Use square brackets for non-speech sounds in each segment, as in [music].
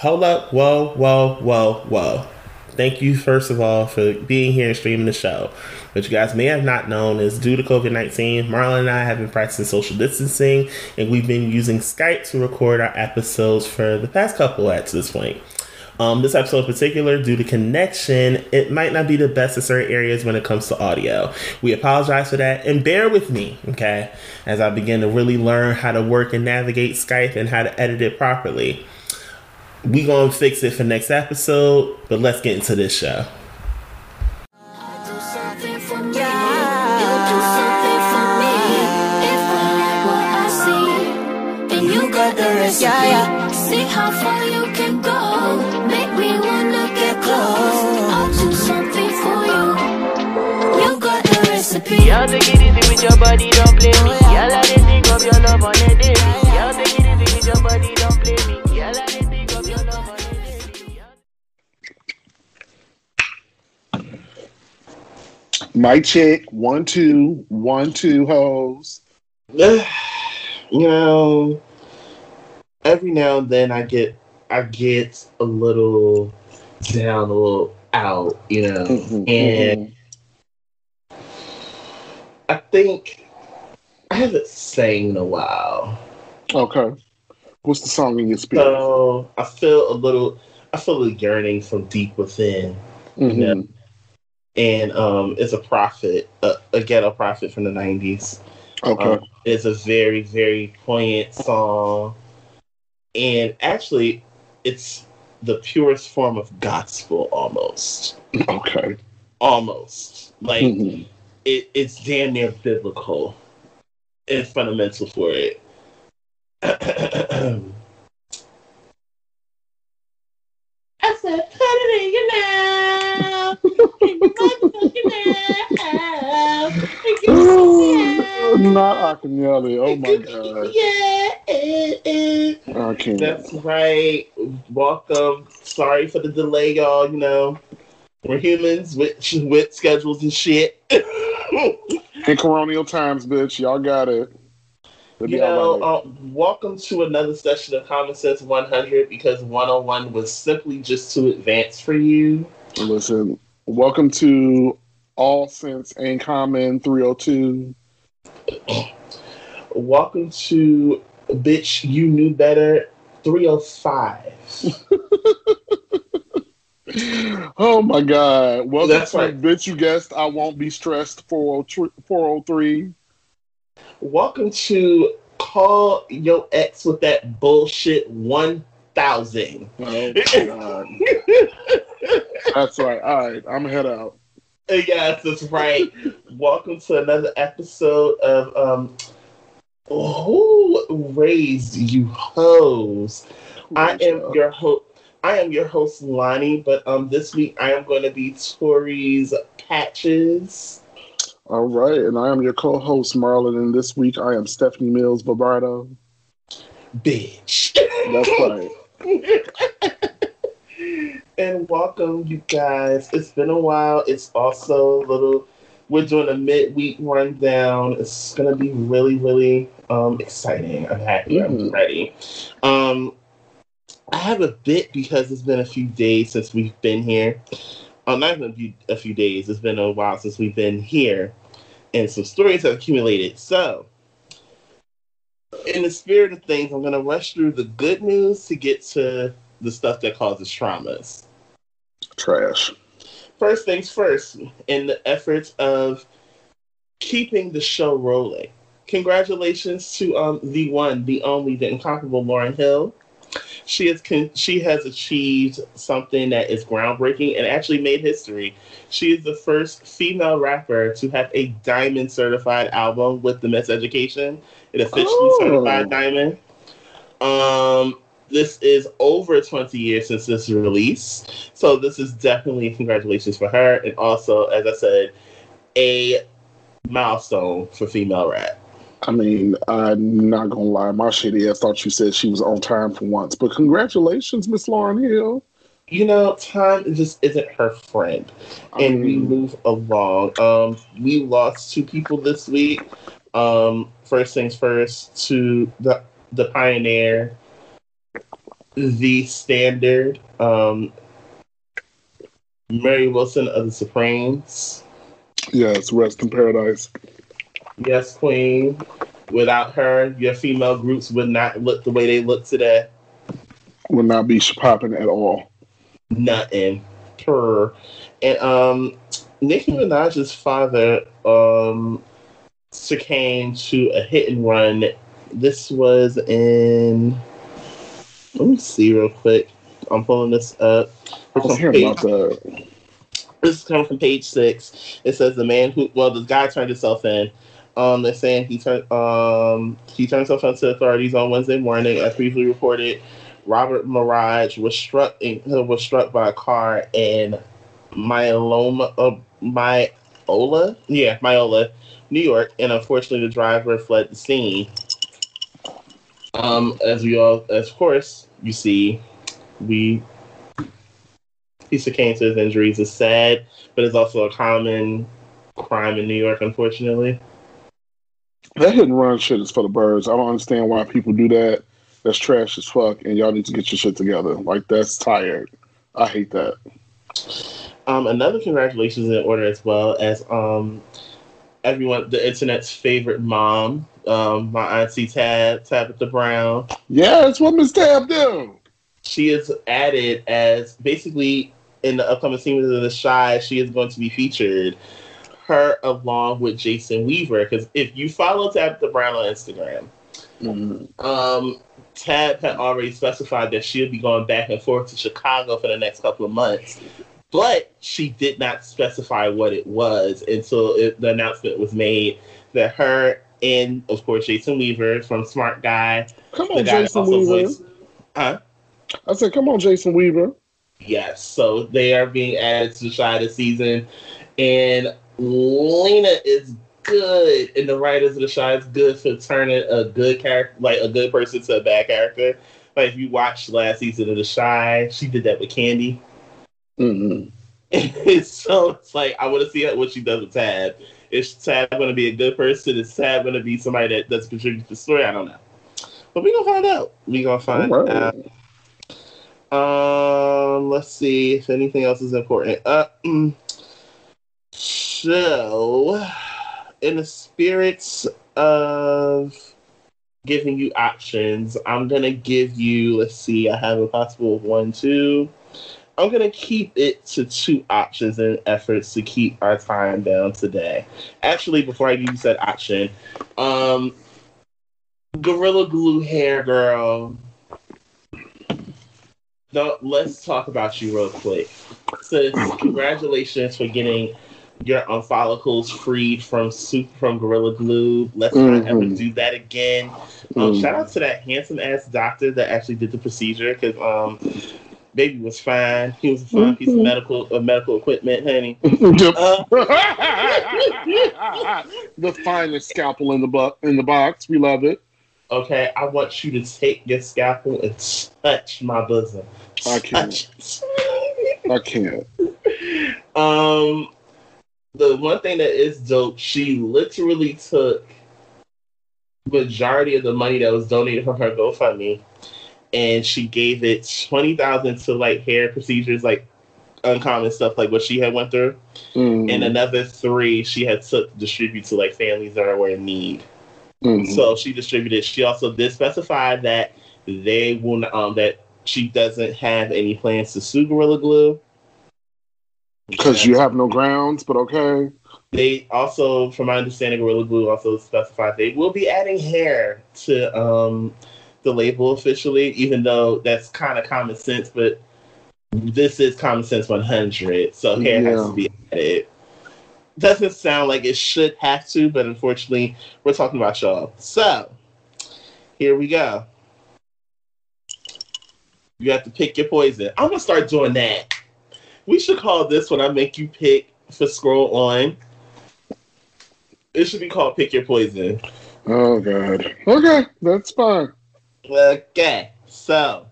Hold up. Whoa, whoa, whoa, whoa. Thank you, first of all, for being here and streaming the show. What you guys may have not known is due to COVID 19, Marlon and I have been practicing social distancing, and we've been using Skype to record our episodes for the past couple at this point. Um, this episode in particular, due to connection, it might not be the best in certain areas when it comes to audio. We apologize for that and bear with me, okay, as I begin to really learn how to work and navigate Skype and how to edit it properly. We gonna fix it for next episode, but let's get into this show. Yeah, yeah. See how far you can go. Make me wanna get close. I'll do something for you. You got the recipe. Y'all take it easy with your body, don't play me. Y'all let it think of your love on the daily. Y'all take it easy with your body, don't My chick, one, two, one, two hoes. [sighs] you know, every now and then I get I get a little down, a little out, you know, Mhm, and I think I haven't sang in a while, Okay. What's the song in your spirit? so I feel a little I feel a yearning from deep within, Mhm. And um, it's a prophet, a, a ghetto prophet from the '90s. Okay. Um, it's a very, very poignant song. And actually, it's the purest form of gospel almost. okay. Almost. Like, Mhm. it, it's damn near biblical and fundamental for it. [clears throat] I said, put it in your mouth. In your motherfucking mouth. Make it sound. Not Akinyele. Oh my god. Yeah. I can't. That's right. Welcome. Sorry for the delay, y'all. You know, we're humans with with schedules and shit. [laughs] In colonial times, bitch. Y'all got it. It'll you know, uh, welcome to another session of Common Sense 100 because 101 was simply just too advanced for you. Listen, welcome to All Sense and Common 302. [coughs] Welcome to Bitch You Knew Better 305. [laughs] Oh my God. Welcome That's to right. Bitch You Guessed I Won't Be Stressed 403. Welcome to Call Your Ex with That Bullshit 1000. Oh God. [laughs] That's right. All right. I'm gonna head out. [laughs] Yes, that's right. Welcome to another episode of um Who Raised You Hoes? I am your host I am your host Lonnie, but um this week I am going to be Tori's Patches. All right. And I am your co host, Marlon. And this week I am Stephanie Mills Vibrato. Bitch. That's right. [laughs] and welcome you guys. It's been a while. It's also a little we're doing a midweek rundown. It's gonna be really, really um exciting. I'm happy. I'm Mhm. ready. Um I have a bit because it's been a few days since we've been here. Um, not even a few, a few days. It's been a while since we've been here, and some stories have accumulated. So, in the spirit of things, I'm going to rush through the good news to get to the stuff that causes traumas. Trash. First things first, in the efforts of keeping the show rolling, congratulations to um, the one, the only, the incomparable Lauryn Hill. She has con- she has achieved something that is groundbreaking and actually made history. She is the first female rapper to have a diamond certified album with the Miseducation. It officially Oh. certified diamond. Um, this is over 20 years since this release, so this is definitely congratulations for her, and also, as I said, a milestone for female rap. I mean, I'm not gonna lie, my shitty ass thought you said she was on time for once. But congratulations, Miss Lauryn Hill. You know, time just isn't her friend. And we move along. Um, we lost two people this week. Um, first things first, to the the pioneer, the standard um, Mary Wilson of the Supremes. Yes, rest in paradise. Yes, Queen. Without her, your female groups would not look the way they look today. Would not be popping at all. Nothing. Purr. And um, Nicki Minaj's father um, succumbed to a hit and run. This was in. Let me see real quick. I'm pulling this up. I was hearing about that. This is coming from page six. It says the man who, well, the guy turned himself in. Um, they're saying he turned, um, he turned himself in to authorities on Wednesday morning, as previously reported. Robert Maraj was struck in, was struck by a car in Myoloma, uh, Myola, yeah, Myola, New York, and unfortunately the driver fled the scene. Um, as we all, as of course, you see, we succumbed to his injuries. is sad, but it's also a common crime in New York, unfortunately. That hit and run shit is for the birds. I don't understand why people do that. That's trash as fuck, and y'all need to get your shit together. Like that's tired. I hate that. Um, another congratulations in order as well as um, everyone, the internet's favorite mom, um, my auntie Tab, Tabitha Brown. Yeah, that's what Miss Tab do. She is added as basically in the upcoming season of The Chi. She is going to be featured. Her along with Jason Weaver, because if you follow Tabitha Brown on Instagram, Mm-hmm. um, Tab had already specified that she'll be going back and forth to Chicago for the next couple of months, but she did not specify what it was until it, the announcement was made that her and, of course, Jason Weaver from Smart Guy, Come on, Jason Weaver. voiced, huh? I said, come on, Jason Weaver. Yes, so they are being added to the Chi this season, and Lena is good, and the writers of the Chi is good for turning a good character, like a good person, to a bad character. Like if you watched last season of the Chi, she did that with Candy. Mm-hmm. [laughs] so it's like I want to see what she does with Tab. Is Tab going to be a good person? Is Tab going to be somebody that does contribute to the story? I don't know, but we're gonna find out. We're gonna find All right. out. Um, let's see if anything else is important. Uh, mm, so, in the spirits of giving you options, I'm gonna give you. Let's see. I have a possible one, two. I'm gonna keep it to two options in efforts to keep our time down today. Actually, before I give you that option, um, Gorilla Glue Hair Girl. No, let's talk about you real quick. So, congratulations for getting your um, follicles freed from soup from Gorilla Glue. Let's not ever Mhm. do that again. Um, Mm. Shout out to that handsome ass doctor that actually did the procedure because um, baby was fine. He was a fine piece of Mhm. medical of medical equipment, honey. Uh, [laughs] the finest scalpel in the bu- in the box. We love it. okay, I want you to take your scalpel and touch my bosom. I can't. I can't. Um, the one thing that is dope, she literally took majority of the money that was donated from her GoFundMe, and she gave it twenty thousand to like hair procedures, like uncommon stuff, like what she had went through, Mm. and another three she had took to distribute to like families that were in need. Mhm. So she distributed. She also did specify that they will not, um that she doesn't have any plans to sue Gorilla Glue. Because you have no grounds, but okay. They also, from my understanding, Gorilla Glue also specified they will be adding hair to um, the label officially, even though that's kind of common sense, but this is common sense 100, so hair has to be added. Doesn't sound like it should have to, but unfortunately, we're talking about y'all. So, here we go. You have to pick your poison. I'm gonna start doing that. We should call this when I make you pick for scroll on. It should be called Pick Your Poison. Oh god. Okay, that's fine. Okay, so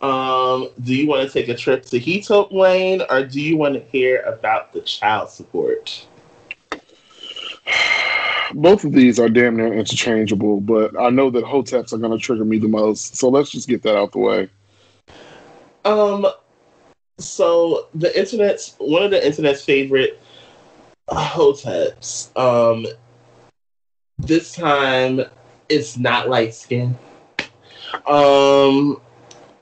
um, do you want to take a trip to Heat Wayne, or do you want to hear about the child support? Both of these are damn near interchangeable, but I know that hoteps are going to trigger me the most. So let's just get that out the way. Um, so the internet's one of the internet's favorite hoteps. Um, this time it's not light skin. Um,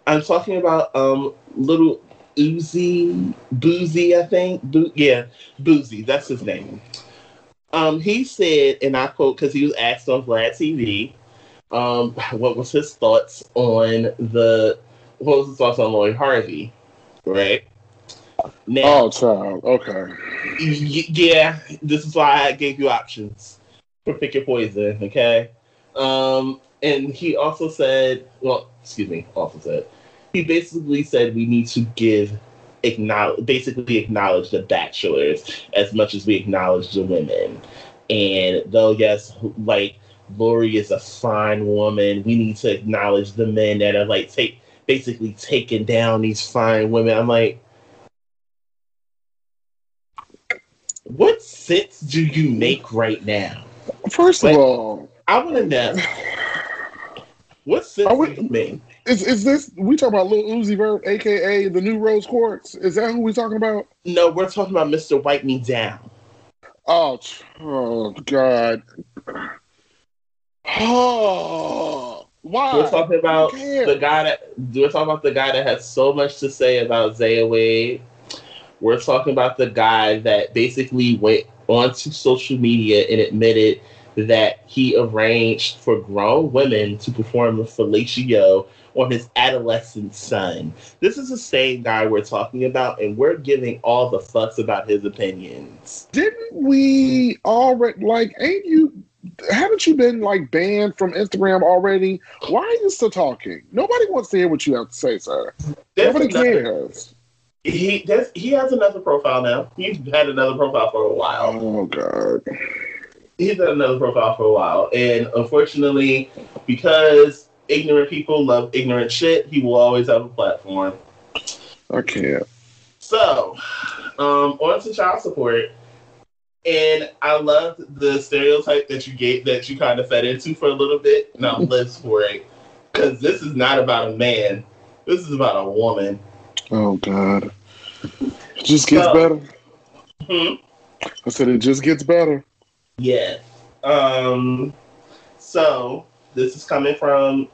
I'm talking about um little Uzi Boosie, I think. Bo- yeah, Boosie. That's his name. Um, he said, and I quote because he was asked on Vlad TV, um, what was his thoughts on the what was his thoughts on Lori Harvey, right? Now, Oh, child. Okay. y- yeah, this is why I gave you options for pick your poison, okay? Um, and he also said, well, excuse me, also said, he basically said we need to give acknowledge basically acknowledge the bachelors as much as we acknowledge the women. And though yes, like Lori is a fine woman, we need to acknowledge the men that are like take basically taking down these fine women. I'm like, what sense do you make right now? First Wait. of all, I want to know what sense Are do we- make? is is this we talking about Lil Uzi Vert, aka the new Rose Quartz? Is that who we're talking about? No, we're talking about Mr. Wipe Me Down. Oh, oh God. Oh, why? We're talking about the guy that we're talking about the guy that has so much to say about Zaya Wade. We're talking about the guy that basically went onto social media and admitted that he arranged for grown women to perform a fellatio on his adolescent son. This is the same guy we're talking about, and we're giving all the fucks about his opinions. Didn't we already like? Ain't you? Haven't you been like banned from Instagram already? Why are you still talking? Nobody wants to hear what you have to say, sir. There's Nobody another- cares. He he has another profile now. He's had another profile for a while. Oh God. He's had another profile for a while, and unfortunately, because ignorant people love ignorant shit, he will always have a platform. I can't. So, um, on to child support, and I loved the stereotype that you gave that you kind of fed into for a little bit. Now, lives [laughs] for it, because this is not about a man. This is about a woman. Oh God. It just gets So- better. Hmm? I said it just gets better. Yeah. Um. So this is coming from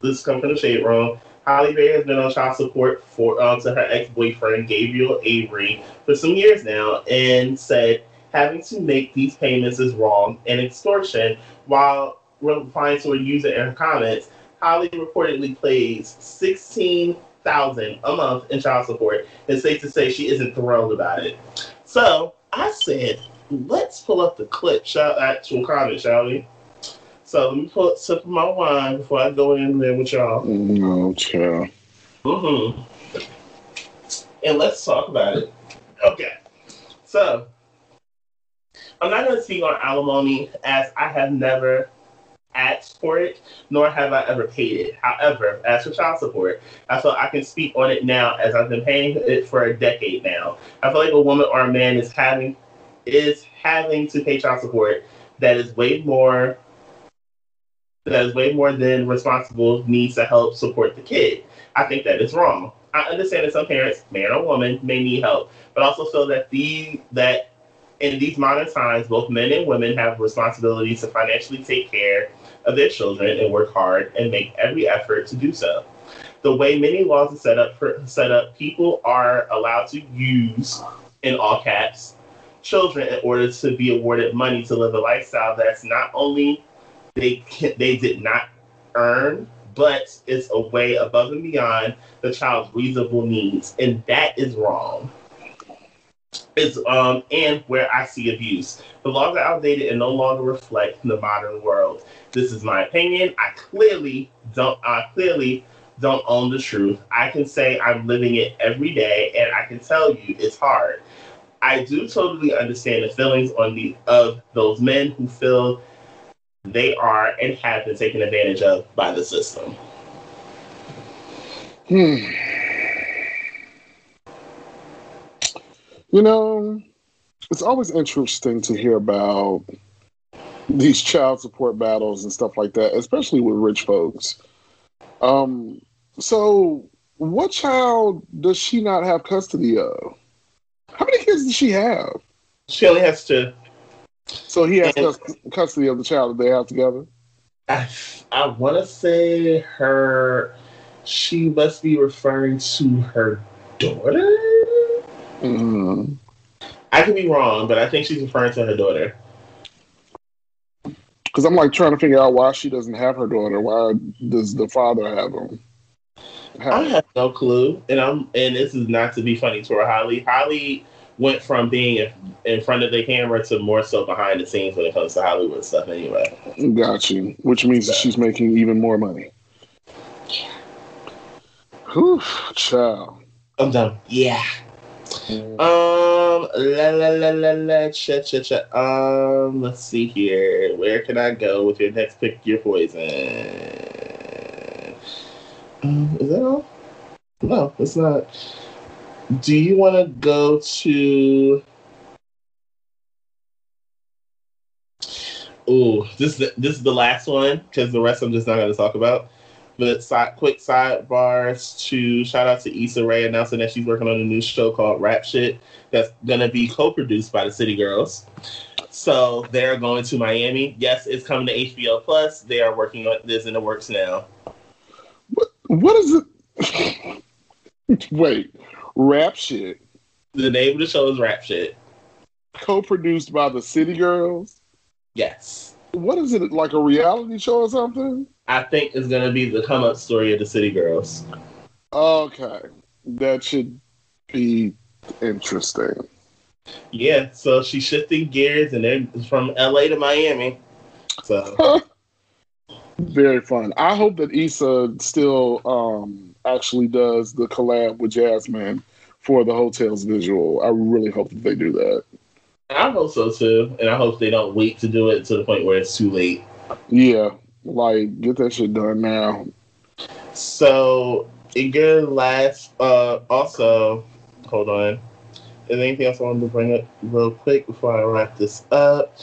this is coming from the shade room. Halle Berry has been on child support for um, to her ex boyfriend Gabriel Aubry for some years now, and said having to make these payments is wrong and extortion. While replying to a user in her comments, Halle reportedly pays sixteen thousand a month in child support. It's safe to say she isn't thrilled about it. So I said, let's pull up the clip, shall actual comment, shall we? So let me pull a sip of my wine before I go in there with y'all. No, child. Mm-hmm. And let's talk about it. Okay. So I'm not going to speak on alimony as I have never asked for it, nor have I ever paid it. However, as for child support, I feel I can speak on it now as I've been paying it for a decade now. I feel like a woman or a man is having is having to pay child support that is way more that is way more than responsible needs to help support the kid. I think that is wrong. I understand that some parents, man or woman, may need help, but also feel that the that in these modern times, both men and women have responsibilities to financially take care of their children and work hard and make every effort to do so. The way many laws are set up for set up, people are allowed to use, in all caps, children in order to be awarded money to live a lifestyle that's not only they can, they did not earn, but it's a way above and beyond the child's reasonable needs, and that is wrong. It's um and where I see abuse. The laws are outdated and no longer reflect the modern world. This is my opinion. I clearly don't. I clearly don't own the truth. I can say I'm living it every day, and I can tell you it's hard. I do totally understand the feelings on the of those men who feel they are and have been taken advantage of by the system. Hmm. You know, it's always interesting to hear about these child support battles and stuff like that, especially with rich folks. Um, so what child does she not have custody of? How many kids does she have? She only has to. So he has And- custody of the child that they have together. I, I want to say her. She must be referring to her daughter. Mm. I could be wrong, but I think she's referring to her daughter. Because I'm like trying to figure out why she doesn't have her daughter. Why does the father have them? I Have, no clue, and I'm and this is not to be funny to. Halle, Halle went from being in, front of the camera to more so behind the scenes when it comes to Hollywood stuff. Anyway, got you. Which means that she's making even more money. Yeah. Whew, child. I'm done. Yeah. Um, la la la la la, cha cha cha. Um, let's see here. Where can I go with your next pick? Your poison. Um, is that all? No, it's not. Do you want to go to? Ooh, this is this is the last one because the rest I'm just not going to talk about. But side, quick sidebars to shout out to Issa Rae announcing that she's working on a new show called Rap Shit that's gonna be co-produced by the City Girls. So they're going to Miami. Yes, it's coming to HBO Plus. They are working on this in the works now. What, is it? [laughs] Wait, rap shit The name of the show is Rap Shit. co-produced by the City Girls. Yes. What is it like a reality show or something? I think it's gonna be the come up story of the City Girls. Okay, that should be interesting. Yeah, so she's shifting gears and they're from LA to Miami. So [laughs] Very fun. I hope that Issa still um, actually does the collab with Jazmine for the Heaux Tales visual. I really hope that they do that. I hope so too. And I hope they don't wait to do it to the point where it's too late. Yeah, like get that shit done now. So, in your last, uh, also, hold on. Is there anything else I wanted to bring up real quick before I wrap this up?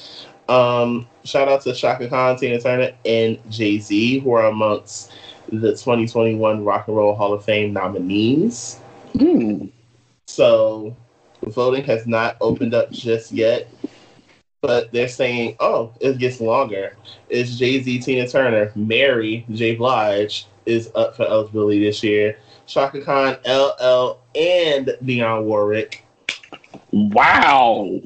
Um, shout out to Chaka Khan, Tina Turner, and Jay Z, who are amongst the 2021 Rock and Roll Hall of Fame nominees. Hmm. So, voting has not opened up just yet, but they're saying, oh, it gets longer. It's Jay Z, Tina Turner, Mary, J. Blige is up for eligibility this year. Chaka Khan, LL, and Dionne Warwick. Wow.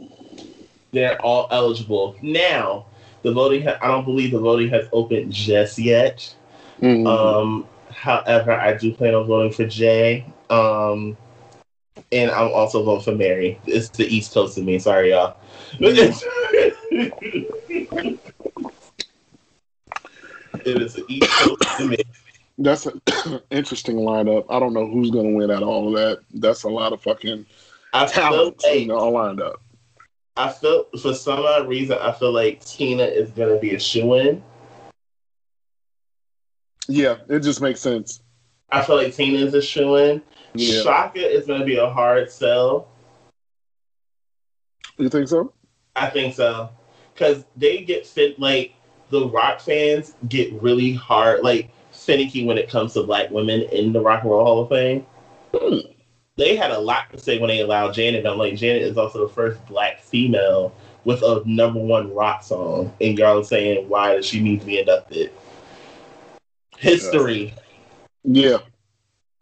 They're all eligible. Now, the voting, ha- I don't believe the voting has opened just yet. Hmm. Um, however, I do plan on voting for Jay. Um, and I'm also voting for Mary. It's the East Coast of me. Sorry, y'all. [laughs] it is the East Coast of me. That's an [coughs] interesting lineup. I don't know who's gonna win out of all of that. That's a lot of fucking I talent like all lined up. I feel for some odd reason I feel like Tina is gonna be a shoe in. Yeah, it just makes sense. I feel like Tina is a shoe in. Yeah. Chaka is gonna be a hard sell. You think so? I think so. Because they get fit, like, the rock fans get really hard, like, finicky when it comes to black women in the Rock and Roll Hall of Fame. Hmm. They had a lot to say when they allowed Janet. I'm like, Janet is also the first black female with a number one rock song. And y'all saying, why does she need to be inducted? History. Yeah.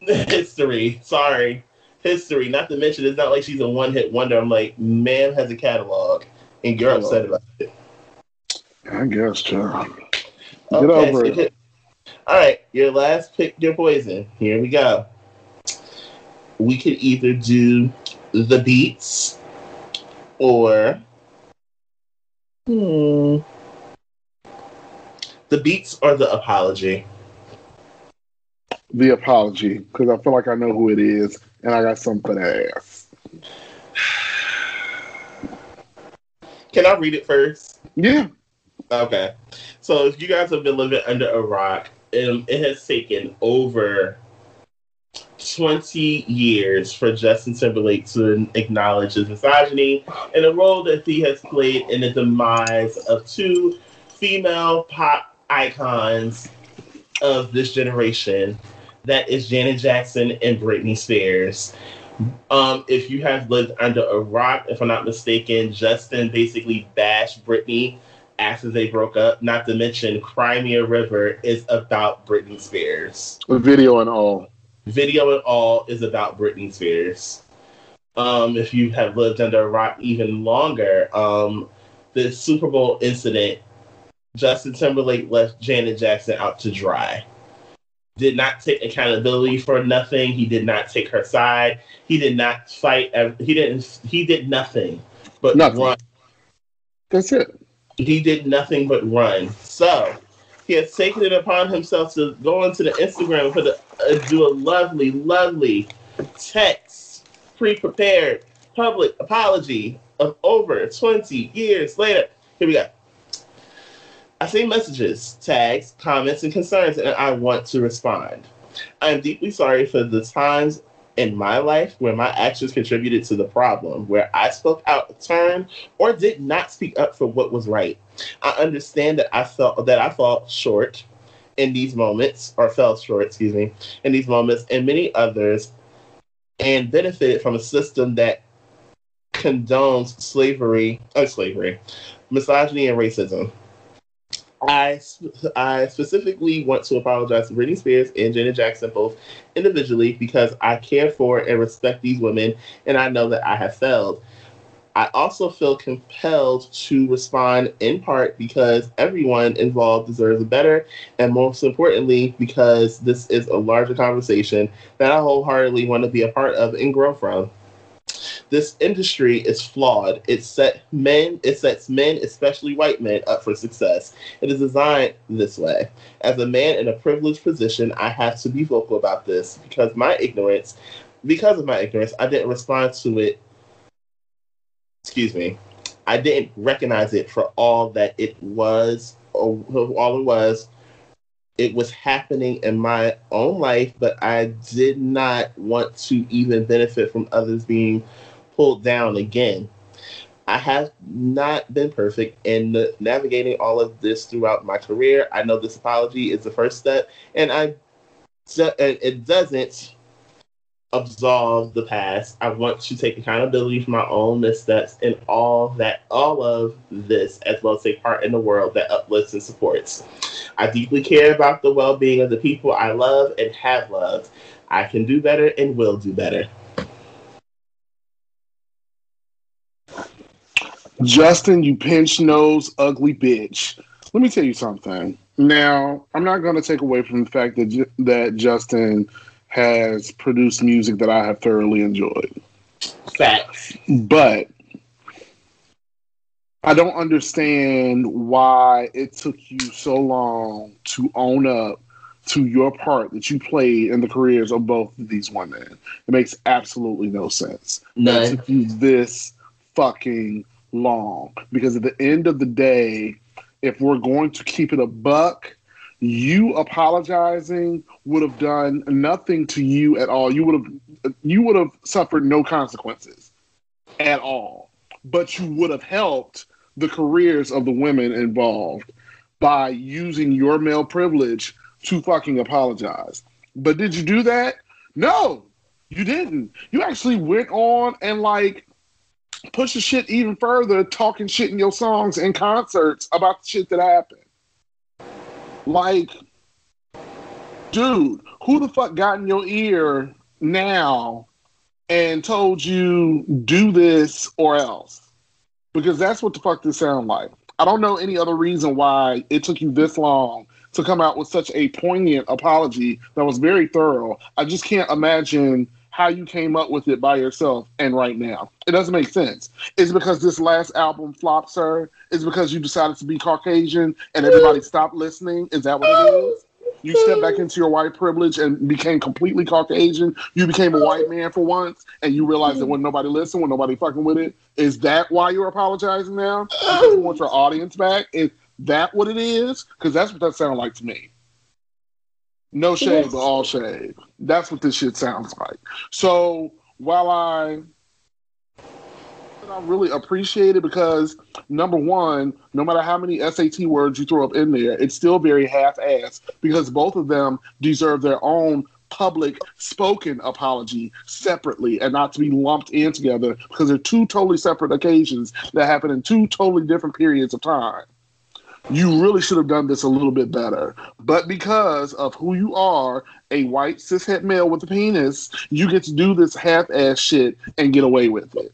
[laughs] History. Sorry. History. Not to mention, it's not like she's a one hit wonder. I'm like, man has a catalog. And you're upset about it. I guess, John. Get Okay, over so it. All right, your last pick, your poison. Here we go. We could either do the beats or hmm, the beats or the apology. The apology, because I feel like I know who it is, and I got something to ask. [sighs] Can I read it first? Yeah. Okay. So if you guys have been living under a rock, um, it has taken over 20 years for Justin Timberlake to acknowledge his misogyny and the role that he has played in the demise of two female pop icons of this generation. that is Janet Jackson and Britney Spears. Um, if you have lived under a rock, if I'm not mistaken, Justin basically bashed Britney after they broke up. Not to mention, Cry Me a River is about Britney Spears. The video and all. Video at all is about Britney Spears. Um, if you have lived under a rock even longer, um, the Super Bowl incident, Justin Timberlake left Janet Jackson out to dry. Did not take accountability for nothing. He did not take her side. He did not fight. ev- He didn't. He did nothing but Nothing. run. That's it. He did nothing but run. So he has taken it upon himself to go onto the Instagram for the uh, do a lovely, lovely text, pre-prepared public apology of over 20 years later. Here we go. I see messages, tags, comments, and concerns, and I want to respond. I am deeply sorry for the times in my life where my actions contributed to the problem, where I spoke out of turn or did not speak up for what was right. I understand that I felt that I fall short in these moments, or fell short, excuse me, in these moments, and many others, and benefited from a system that condones slavery, uh, slavery, misogyny, and racism. I, I specifically want to apologize to Britney Spears and Janet Jackson both individually because I care for and respect these women and I know that I have failed. I also feel compelled to respond in part because everyone involved deserves a better, and most importantly, because this is a larger conversation that I wholeheartedly want to be a part of and grow from. This industry is flawed. It set men, it sets men, especially white men, up for success. It is designed this way. As a man in a privileged position, I have to be vocal about this because my ignorance, because of my ignorance, I didn't respond to it excuse me, I didn't recognize it for all that it was, or all it was. It was happening in my own life, but I did not want to even benefit from others being pulled down again. I have not been perfect in navigating all of this throughout my career. I know this apology is the first step, and I it doesn't absolve the past. I want to take accountability for my own missteps and all that, all of this, as well as take part in the world that uplifts and supports. I deeply care about the well-being of the people I love and have loved. I can do better and will do better. Justin, you pinch nose, ugly bitch. Let me tell you something. Now, I'm not going to take away from the fact that that Justin has produced music that I have thoroughly enjoyed. Facts. But I don't understand why it took you so long to own up to your part that you played in the careers of both of these women. It makes absolutely no sense. None. took you this fucking long. Because at the end of the day, if we're going to keep it a buck, you apologizing would have done nothing to you at all. You would have you would have suffered no consequences at all. But you would have helped the careers of the women involved by using your male privilege to fucking apologize. But did you do that? No, you didn't. You actually went on and like push the shit even further, talking shit in your songs and concerts about the shit that happened. Like, dude, who the fuck got in your ear now and told you do this or else? Because that's what the fuck this sound like. I don't know any other reason why it took you this long to come out with such a poignant apology that was very thorough. I just can't imagine how you came up with it by yourself and right now. It doesn't make sense. Is it because this last album flopped, sir? Is it because you decided to be Caucasian and everybody stopped listening? Is that what it is? You stepped back into your white privilege and became completely Caucasian. You became a white man for once, and you realized that when nobody listened, when nobody fucking with it, is that why you're apologizing now? Because you want your audience back? Is that what it is? Because that's what that sounded like to me. No shade, but all shade. That's what this shit sounds like. So while I I really appreciate it because number one, no matter how many SAT words you throw up in there, it's still very half-assed because both of them deserve their own public spoken apology separately and not to be lumped in together because they're two totally separate occasions that happen in two totally different periods of time. You really should have done this a little bit better. But because of who you are, a white cishet male with a penis, you get to do this half ass shit and get away with it.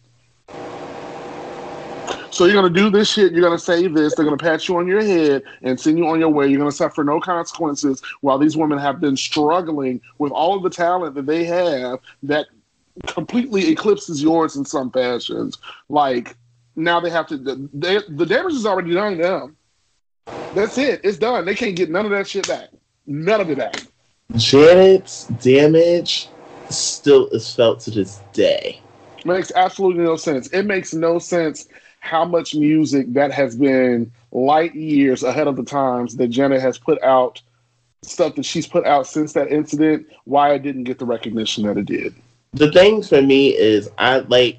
So you're gonna do this shit. You're gonna say this. They're gonna pat you on your head and send you on your way. You're gonna suffer no consequences while these women have been struggling with all of the talent that they have that completely eclipses yours in some fashions. Like now they have to. They, the damage is already done them. That's it. It's done. They can't get none of that shit back. None of it back. Janet's damage still is felt to this day. Makes absolutely no sense. It makes no sense how much music that has been light years ahead of the times that Janet has put out, stuff that she's put out since that incident, why it didn't get the recognition that it did. The thing for me is, I like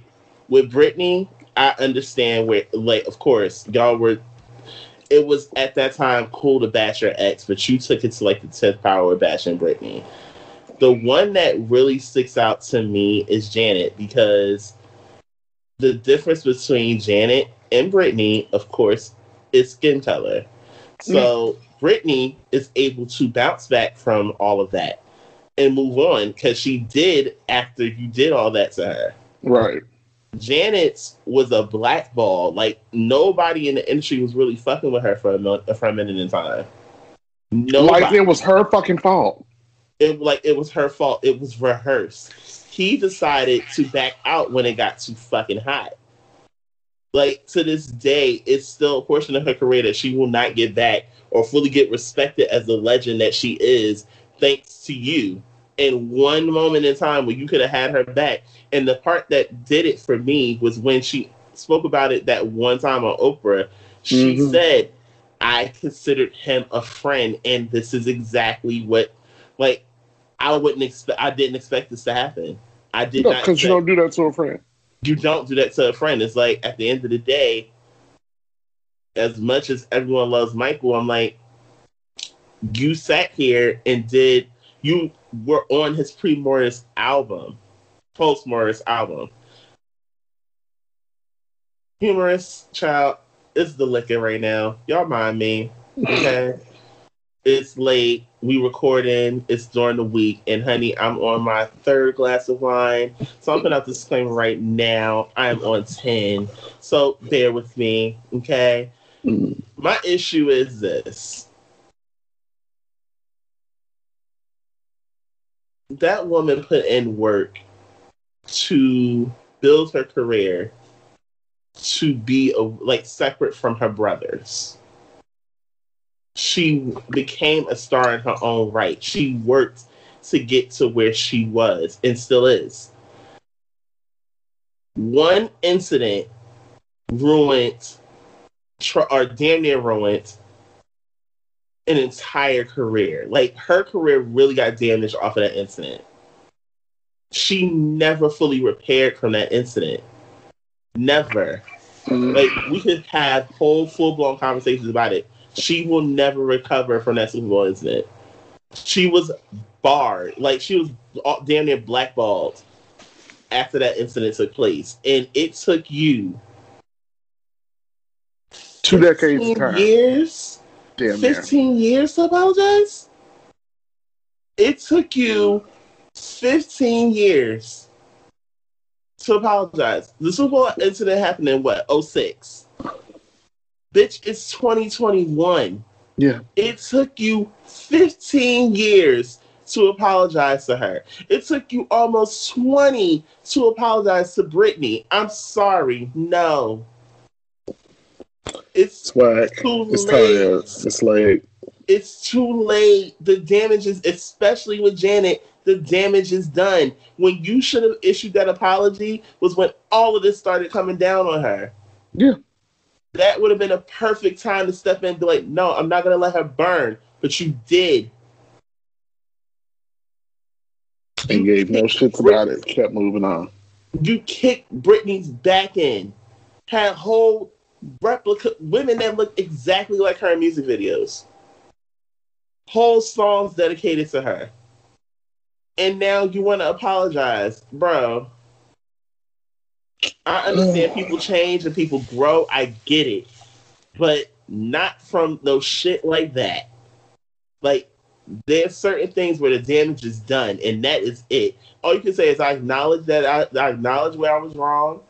with Britney, I understand where, like, of course, y'all were. It was at that time cool to bash your ex, but you took it to like the tenth power of bashing Britney. The one that really sticks out to me is Janet because the difference between Janet and Britney, of course, is skin color. So Britney is able to bounce back from all of that and move on because she did after you did all that to her. Right. Janet's was a blackball. Like nobody in the industry was really fucking with her for a, mil- for a minute in time. Nobody. Like it was her fucking fault. it like it was her fault. It was rehearsed. He decided to back out when it got too fucking hot. Like to this day, it's still a portion of her career that she will not get back or fully get respected as the legend that she is, thanks to you. In one moment in time where you could have had her back. And the part that did it for me was when she spoke about it that one time on Oprah. She Mhm. said, I considered him a friend, and this is exactly what like I wouldn't expect I didn't expect this to happen. I did No, not because you don't do that to a friend. you don't do that to a friend. It's like at the end of the day, as much as everyone loves Michael, I'm like, you sat here and did you were on his pre Morris album, post Morris album. Humorous child, it's the liquor right now. Y'all mind me. Okay. [laughs] it's late. We recording. It's during the week, and honey, I'm on my third glass of wine. So I'm putting out this disclaimer right now. I am on ten. So bear with me, okay? Mm. My issue is this. That woman put in work to build her career to be a, like separate from her brothers. She became a star in her own right. She worked to get to where she was and still is. One incident ruined, or damn near ruined, an entire career. Like her career really got damaged off of that incident. She never fully repaired from that incident. Never. Mm. Like we could have whole full blown conversations about it. She will never recover from that Super Bowl incident. She was barred, like she was all- damn near blackballed after that incident took place, and it took you Two decades 15 time. years, Damn near. fifteen years to apologize. It took you fifteen years to apologize. The Super Bowl incident happened in what 06? Bitch, it's 2021. Yeah. It took you 15 years to apologize to her. It took you almost 20 to apologize to Britney. I'm sorry. No. It's Swag. too It's late. time. It's late. It's too late. The damage is, especially with Janet, the damage is done. When you should have issued that apology was when all of this started coming down on her. Yeah. That would have been a perfect time to step in and be like, no, I'm not going to let her burn. But you did. And gave no shits about it. Kept moving on. You kicked Britney's back in. Had whole replica women that look exactly like her in music videos. Whole songs dedicated to her. and now you want to apologize, bro. I understand people change and people grow. I get it, but not from no shit like that. Like there's certain things where the damage is done, and that is it. All you can say is I acknowledge that I, I acknowledge where I was wrong.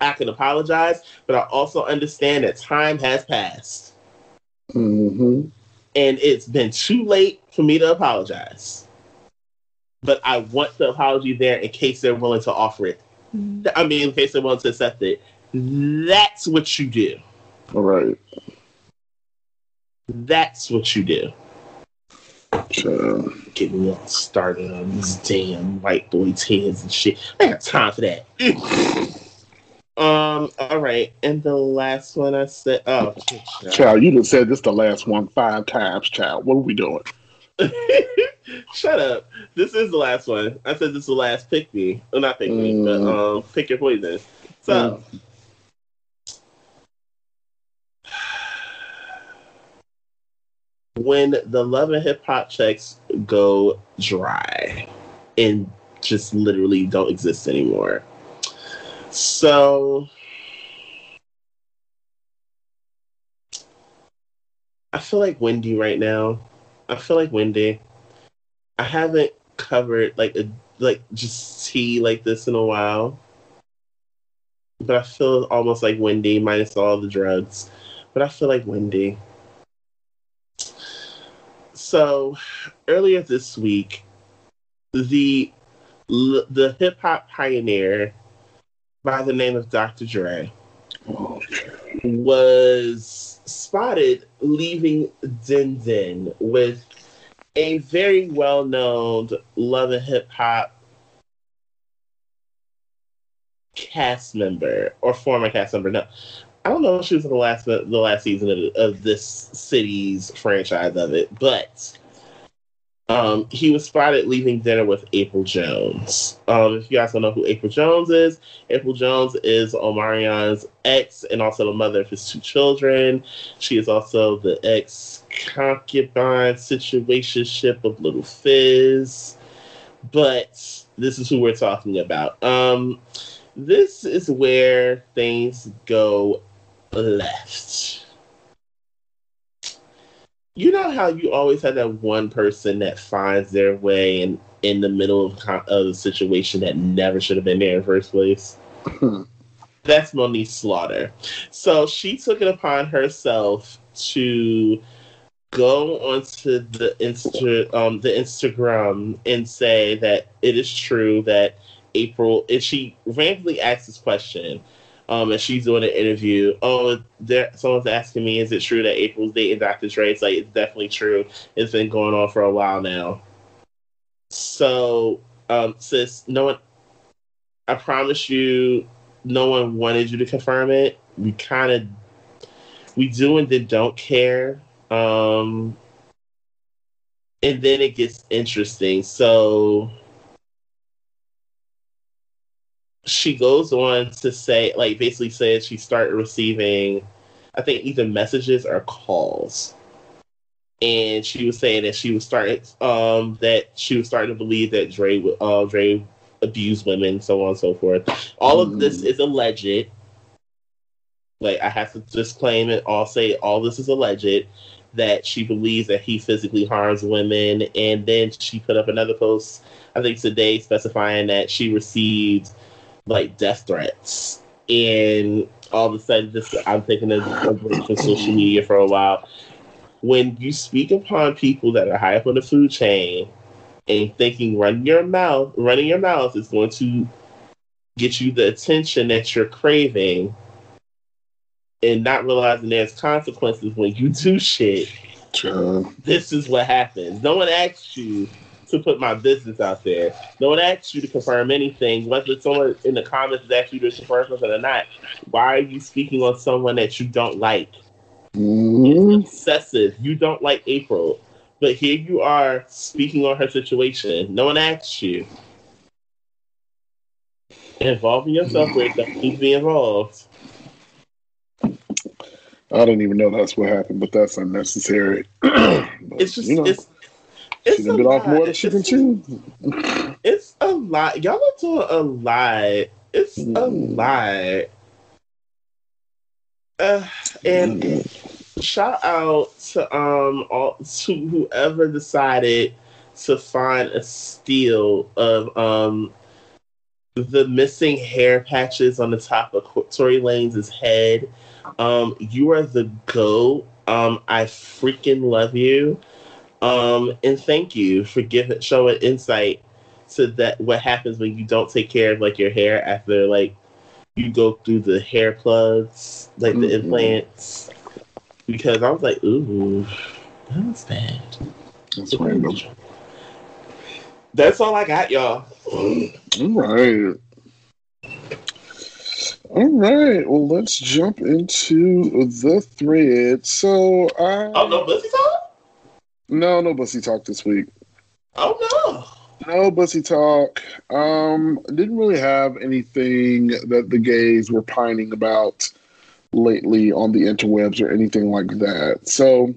I can apologize, but I also understand that time has passed, hmm and it's been too late for me to apologize. But I want the apology there in case they're willing to offer it. I mean, in case they're willing to accept it. That's what you do. All right. That's what you do. Child. Get me all started on these damn white boy tears and shit. I ain't got time for that. Um. All right, and the last one I said. Oh, Child, you just said this the last one five times, child. What are we doing? [laughs] Shut up. This is the last one. I said this is the last pick me. Well, not pick me, but Mm. um, pick your poison. So, [sighs] when the love and hip hop checks go dry and just literally don't exist anymore. So, I feel like Wendy right now. I feel like Wendy. I haven't covered like a like just tea like this in a while. But I feel almost like Wendy minus all the drugs. But I feel like Wendy. So earlier this week, the the hip hop pioneer by the name of Dr. Dre Oh, was spotted leaving Din Din with a very well known love and hip hop cast member or former cast member. No, I don't know if she was in the last the last season of, of this city's franchise of it, but um, he was spotted leaving dinner with April Jones. Um, if you guys don't know who April Jones is, April Jones is Omarion's ex and also the mother of his two children. She is also the ex concubine situationship of Lil Fizz. But this is who we're talking about. Um, this is where things go left. You know how you always have that one person that finds their way in, in the middle of, of a situation that never should have been there in the first place? That's Moniece Slaughter. So she took it upon herself to go onto the Insta um the Instagram and say that it is true that April and she randomly asked this question. Um, and she's doing an interview. Oh, there someone's asking me, is it true that April's dating Dr. Dre? It's like it's definitely true. It's been going on for a while now. So, um, sis, no one I promise you, no one wanted you to confirm it. We kind of, we do and then don't care. Um, and then it gets interesting. So she goes on to say, like, basically says she started receiving, I think, either messages or calls. And she was saying that she was starting, um, that she was starting to believe that Dre, would- uh, Dre abused women, so on and so forth. All of this is alleged. Like I have to disclaim it. I'll say all this is alleged. That she believes that he physically harms women, and then she put up another post. I think today specifying that she received like death threats, and all of a sudden, just I'm taking a, break from social media for a while. When you speak upon people that are high up on the food chain, and thinking running your mouth, running your mouth is going to get you the attention that you're craving, and not realizing there's consequences when you do shit. This is what happens. No one asked you to put my business out there. No one asked you to confirm anything. Whether someone in the comments has asked you to confirm something or not, why are you speaking on someone that you don't like? Mhm. Excessive. You don't like April. But here you are speaking on her situation. No one asked you. Involving yourself where it doesn't be involved. I don't even know that's what happened, but that's unnecessary. [clears throat] But, It's just you know, it's It's a bit off lot. more than she can It's- chew. It's a lot. Y'all are doing a lot. It's a Mm. lot. Uh, and shout out to um all to whoever decided to find a steal of um the missing hair patches on the top of Tory Lanez's head. Um, you are the goat. Um, I freaking love you. Um, and thank you for giving showing insight to that what happens when you don't take care of like your hair after like you go through the hair plugs, like the Mhm. implants. Because I was like, ooh, that was bad. That's random. That's all I got, y'all. All right. All right. Well, let's jump into the thread. So, I Oh no, Bussy talk? No, no bussy talk this week. Oh No No bussy talk. Um, didn't really have anything that the gays were pining about lately on the interwebs or anything like that. So,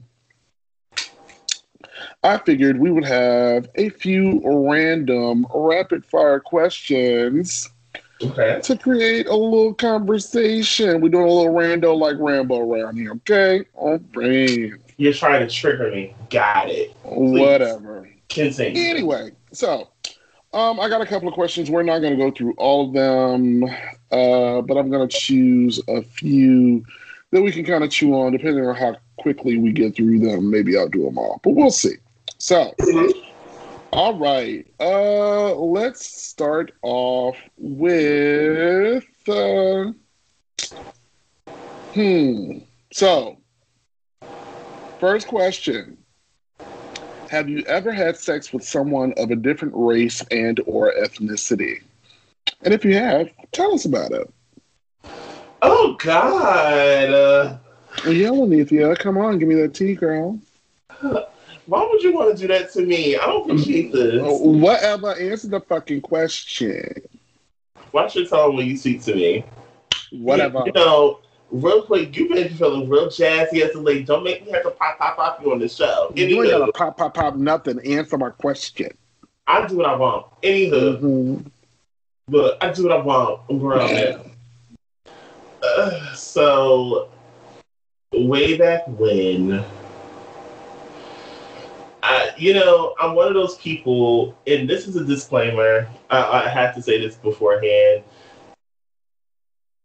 I figured we would have a few random rapid fire questions. Okay. to create a little conversation. We're doing a little rando like Rambo around here, okay? All right. You're trying to trigger me. Got it. Whatever. Continue. Anyway, so um, I got a couple of questions. We're not going to go through all of them, uh, but I'm going to choose a few that we can kind of chew on, depending on how quickly we get through them. Maybe I'll do them all, but we'll see. So, all right, uh, let's start off with. Uh, hmm. So, first question. Have you ever had sex with someone of a different race and or ethnicity? And if you have, tell us about it. Oh God. Uh, Well, yeah, Lenithia, come on, give me that tea, girl. why would you want to do that to me? I don't appreciate this. Oh, Whatever, answer the fucking question. Watch your tone when you speak to me. Whatever. You know, real quick, you've been feeling real jazzy as of late. Don't make me have to pop, pop, pop you on the show. You ain't Anywho, gotta pop, pop, pop, nothing. Answer my question. I do what I want. Anywho, Mhm. but I do what I want. I'm grown now. Uh, so, way back when, I, you know, I'm one of those people, and this is a disclaimer. I, I have to say this beforehand.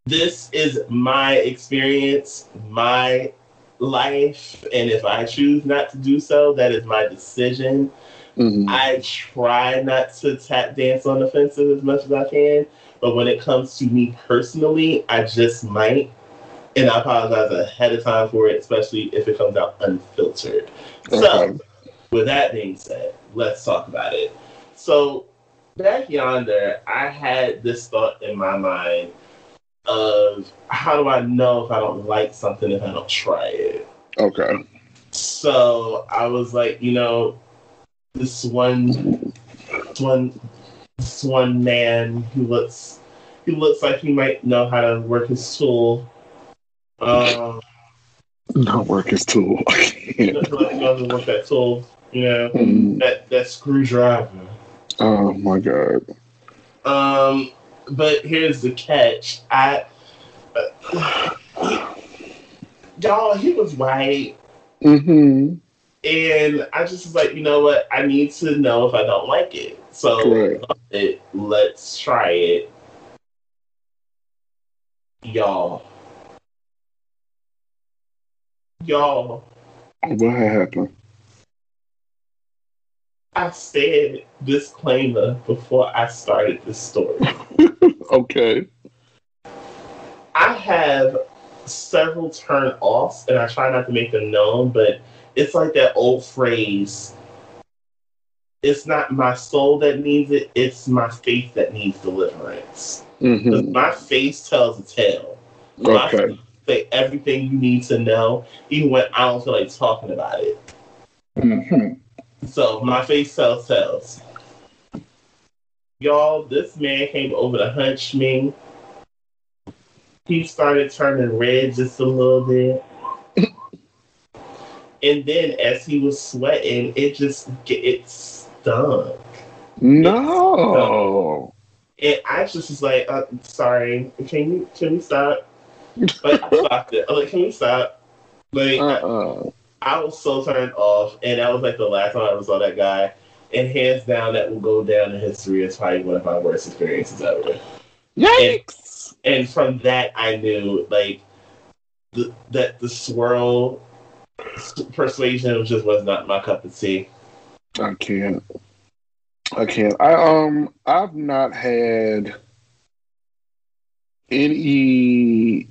This is my experience, my life, and if I choose not to do so, that is my decision. Mhm. I try not to tap dance on the fences as much as I can, but when it comes to me personally, I just might. And I apologize ahead of time for it, especially if it comes out unfiltered. Okay. So, with that being said, let's talk about it. So, back yonder, I had this thought in my mind of how do I know if I don't like something if I don't try it? Okay. So I was like, you know, this one, this one, this one man who looks, he looks like he might know how to work his tool. Um, Not work his tool. [laughs] I can't. looks like he knows how to work that tool. You know, Mm. that that screwdriver. Oh my god. Um, but here's the catch. I, uh, [sighs] y'all, he was white. Mm-hmm. And I just was like, you know what? I need to know if I don't like it. So Correct. it, let's try it. Y'all. Y'all. What happened? I said disclaimer before I started this story. [laughs] Okay. I have several turn offs and I try not to make them known, but it's like that old phrase. It's not my soul that needs it, it's my faith that needs deliverance. Mm-hmm. my face tells a tale. My Okay. face say everything you need to know, even when I don't feel like talking about it. Mm-hmm. So my face tells tales. Y'all, this man came over to hunch me. He started turning red just a little bit. [laughs] And then as he was sweating, it just it stung. No. And I just was like, uh, sorry, can you can we stop? Like I stopped it. I was like, can we stop? Like I- Uh-uh. I was so turned off, and that was like the last time I ever saw that guy. And hands down, that will go down in history as probably one of my worst experiences ever. Yikes. And from that, I knew like the, that the swirl persuasion just was not my cup of tea. I can't. I can't. I um I've not had any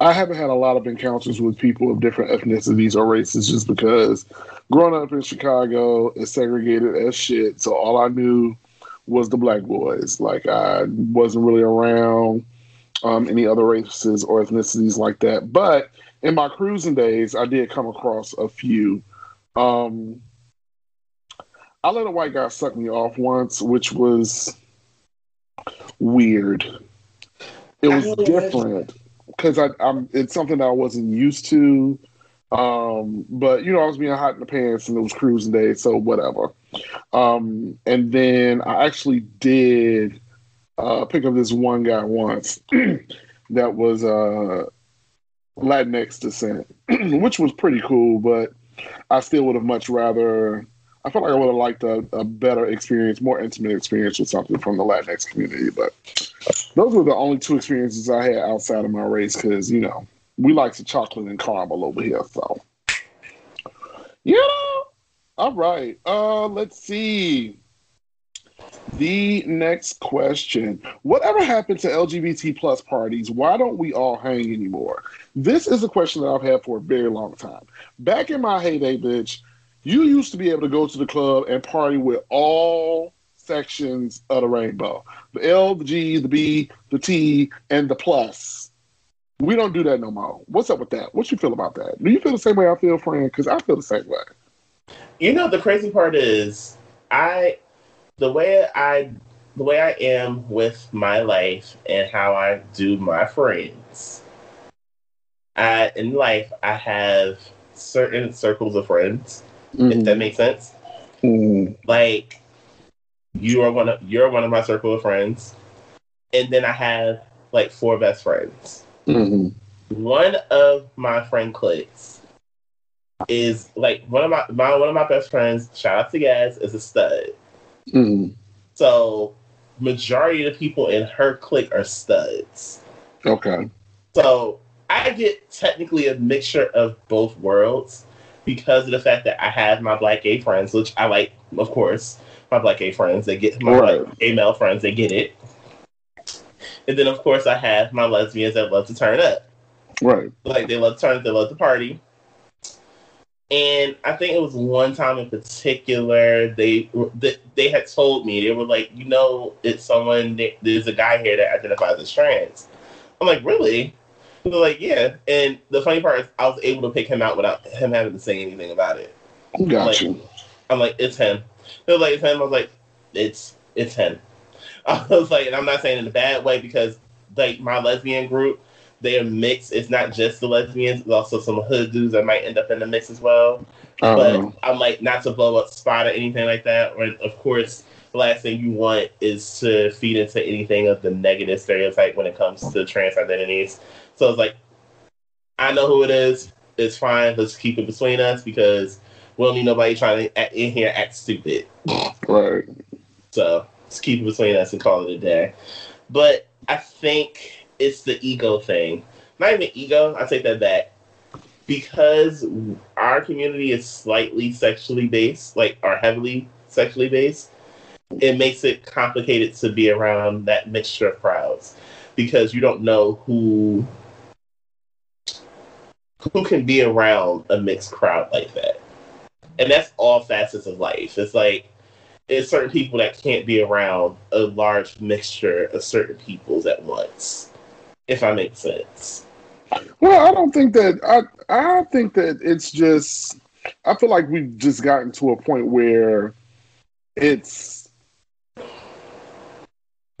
I haven't had a lot of encounters with people of different ethnicities or races just because growing up in Chicago is segregated as shit. So all I knew was the black boys. Like I wasn't really around um, any other races or ethnicities like that. But in my cruising days, I did come across a few. Um, I let a white guy suck me off once, which was weird. It was different because I, I'm. It's something that I wasn't used to. Um, but you know, I was being hot in the pants, and it was cruising day, so whatever. Um, and then I actually did uh, pick up this one guy once [clears throat] that was uh, Latinx descent, [clears throat] which was pretty cool. But I still would have much rather. I felt like I would have liked a, a better experience, more intimate experience with something from the Latinx community. But those were the only two experiences I had outside of my race because, you know, we like the chocolate and caramel over here. So, know, all right. Uh, let's see. The next question. Whatever happened to LGBT plus parties? Why don't we all hang anymore? This is a question that I've had for a very long time. Back in my heyday, bitch, you used to be able to go to the club and party with all sections of the rainbow the L, the G, the B, the T, and the plus. We don't do that no more. What's up with that? What you feel about that? Do you feel the same way I feel, friend? Because I feel the same way. You know, the crazy part is, I, the way I, the way I am with my life and how I do my friends. I in life I have certain circles of friends. If that makes sense. Mm. Like, you are one of you're one of my circle of friends, and then I have like four best friends. Mhm. one of my friend cliques is like one of my, my one of my best friends. Shout out to Gaz is a stud. Mhm. So majority of the people in her clique are studs. Okay. So I get technically a mixture of both worlds because of the fact that I have my black gay friends, which I like, of course, my black gay friends. They get my Right. black gay male friends. They get it. And then, of course, I have my lesbians that love to turn up. Right. like they love to turn up. they love to party and i think it was one time in particular they they, they had told me they were like you know it's someone there's a guy here that identifies as trans i'm like really like yeah and the funny part is i was able to pick him out without him having to say anything about it Got Like- you. i'm like it's him they're like it's him i was like it's it's him [laughs] i was like and i'm not saying in a bad way because like my lesbian group they're mixed. It's not just the lesbians, there's also some hood dudes that might end up in the mix as well. Uh, But I'm like not to blow up spot or anything like that. Or of course, the last thing you want is to feed into anything of the negative stereotype when it comes to trans identities. So it's like, I know who it is. It's fine. Let's keep it between us because we don't need nobody trying to act in here act stupid. right. So let's keep it between us and call it a day. But I think it's the ego thing. Not even ego, I take that back. Because our community is slightly sexually based, like are heavily sexually based, it makes it complicated to be around that mixture of crowds. Because you don't know who who can be around a mixed crowd like that. And that's all facets of life. It's like it's certain people that can't be around a large mixture of certain peoples at once. If I make sense. Well, I don't think that I I think that it's just I feel like we've just gotten to a point where it's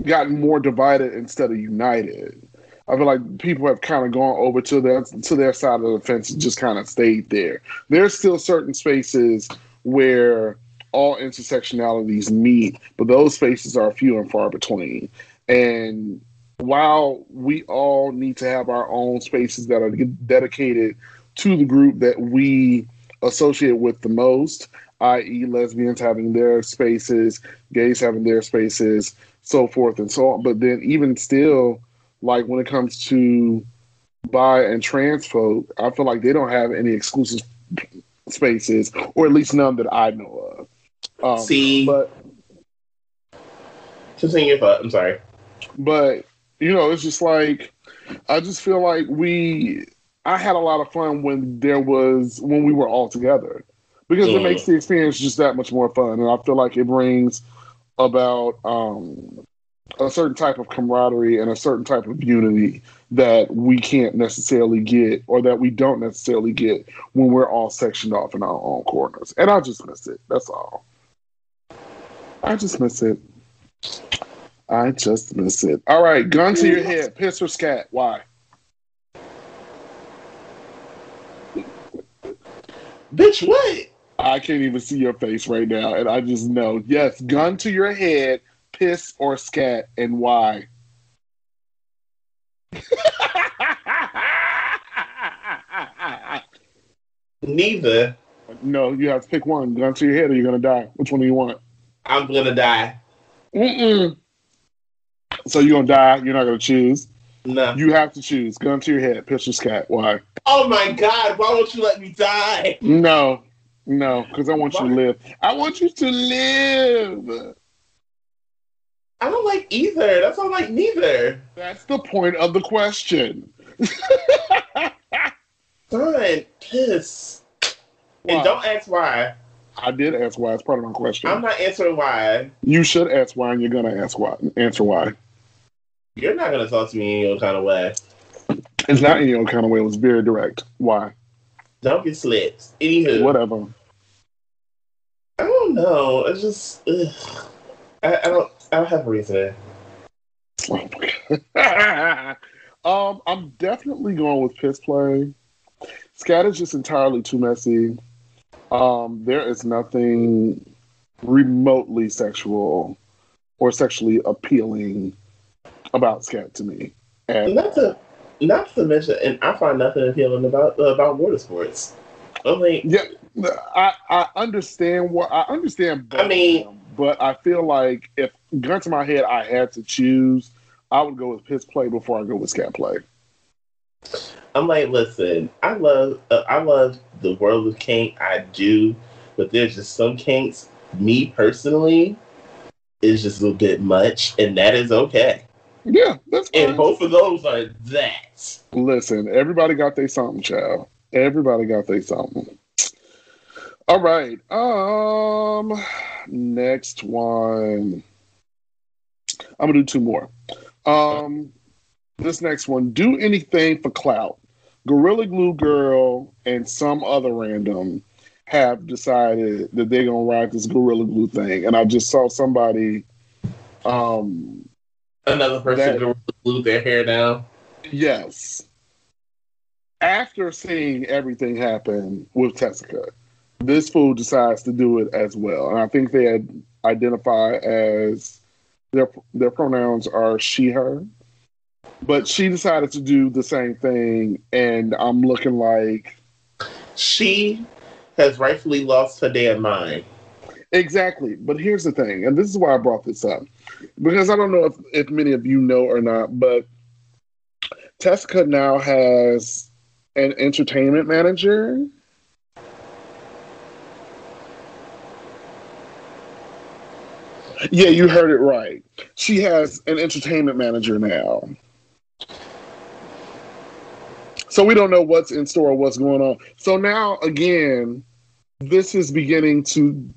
gotten more divided instead of united. I feel like people have kind of gone over to their to their side of the fence and just kind of stayed there. There's still certain spaces where all intersectionalities meet, but those spaces are few and far between. And while we all need to have our own spaces that are dedicated to the group that we associate with the most, i.e., lesbians having their spaces, gays having their spaces, so forth and so on. But then, even still, like when it comes to bi and trans folk, I feel like they don't have any exclusive spaces, or at least none that I know of. Um, See, but continue your thought. I'm sorry. but you know, it's just like I just feel like we. I had a lot of fun when there was when we were all together because it Mm. makes the experience just that much more fun, and I feel like it brings about um, a certain type of camaraderie and a certain type of unity that we can't necessarily get or that we don't necessarily get when we're all sectioned off in our own corners. And I just miss it. That's all. I just miss it. I just miss it. All right, gun to your head. Piss or scat? Why? Bitch, what? I can't even see your face right now, and I just know. Yes, gun to your head. Piss or scat, and why? Neither. no, you have to pick one. Gun to your head, or you're gonna die. Which one do you want? I'm gonna die. Mm-mm. So you're gonna die. You're not gonna choose. No. You have to choose. Gun to your head. Piss or scat? Why? Oh my god, why won't you let me die? No, no, because I want you to live. I want you to live. I don't like either. That's not like neither. That's the point of the question. [laughs] Fine, piss. Why? And don't ask why. I did ask why. It's part of my question. I'm not answering why. You should ask why, and you're gonna ask why. Answer why. You're not gonna talk to me in your kind of way. It's not in your kind of way. It was very direct. Why? Don't get slipped. Anywho, Whatever. I don't know. It's just ugh. I, I don't. I don't have a reason. [laughs] Um, I'm definitely going with piss play. Scat is just entirely too messy. Um, there is nothing remotely sexual or sexually appealing about scat to me. And Not to, not to mention, and I find nothing appealing about uh, about water sports. Only yeah, I, I understand what I understand. both I mean- of them, but I feel like if gun to my head, I had to choose. I would go with piss play before I go with scat play. I'm like, listen, I love, uh, I love the world of kink. I do, but there's just some kinks. Me personally, is just a little bit much, and that is okay. Yeah, that's fine. And both of those are that. Listen, everybody got their something, child. Everybody got their something. All right. Um, next one. I'm gonna do two more. Um, this next one. Do anything for clout. Gorilla Glue Girl and some other random have decided that they're gonna ride this Gorilla Glue thing, and I just saw somebody. Um, Another person That- to glue their hair down. Yes. After seeing everything happen with Tessica, this fool decides to do it as well. And I think they identify as their their pronouns are she her. But she decided to do the same thing and I'm looking like She has rightfully lost her damn mind. Exactly. But here's the thing, and this is why I brought this up. Because I don't know if, if many of you know or not, but Tessica now has an entertainment manager. Yeah, you heard it right. She has an entertainment manager now. So we don't know what's in store, what's going on. So now, again, this is beginning to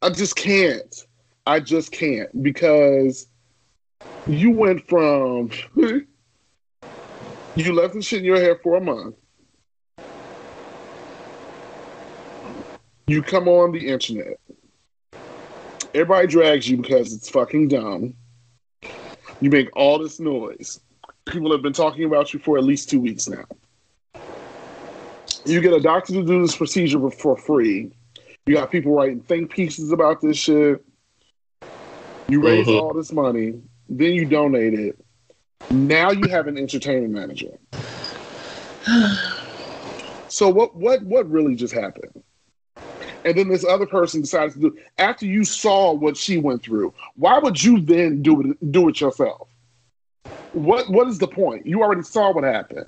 I just can't. I just can't because you went from you left the shit in your hair for a month. You come on the internet. Everybody drags you because it's fucking dumb. You make all this noise. People have been talking about you for at least two weeks now. You get a doctor to do this procedure for free. You got people writing think pieces about this shit. You raise Mhm. all this money, then you donate it. Now you have an entertainment manager. [sighs] So what what what really just happened? And then this other person decides to do after you saw what she went through. Why would you then do it do it yourself? What what is the point? You already saw what happened.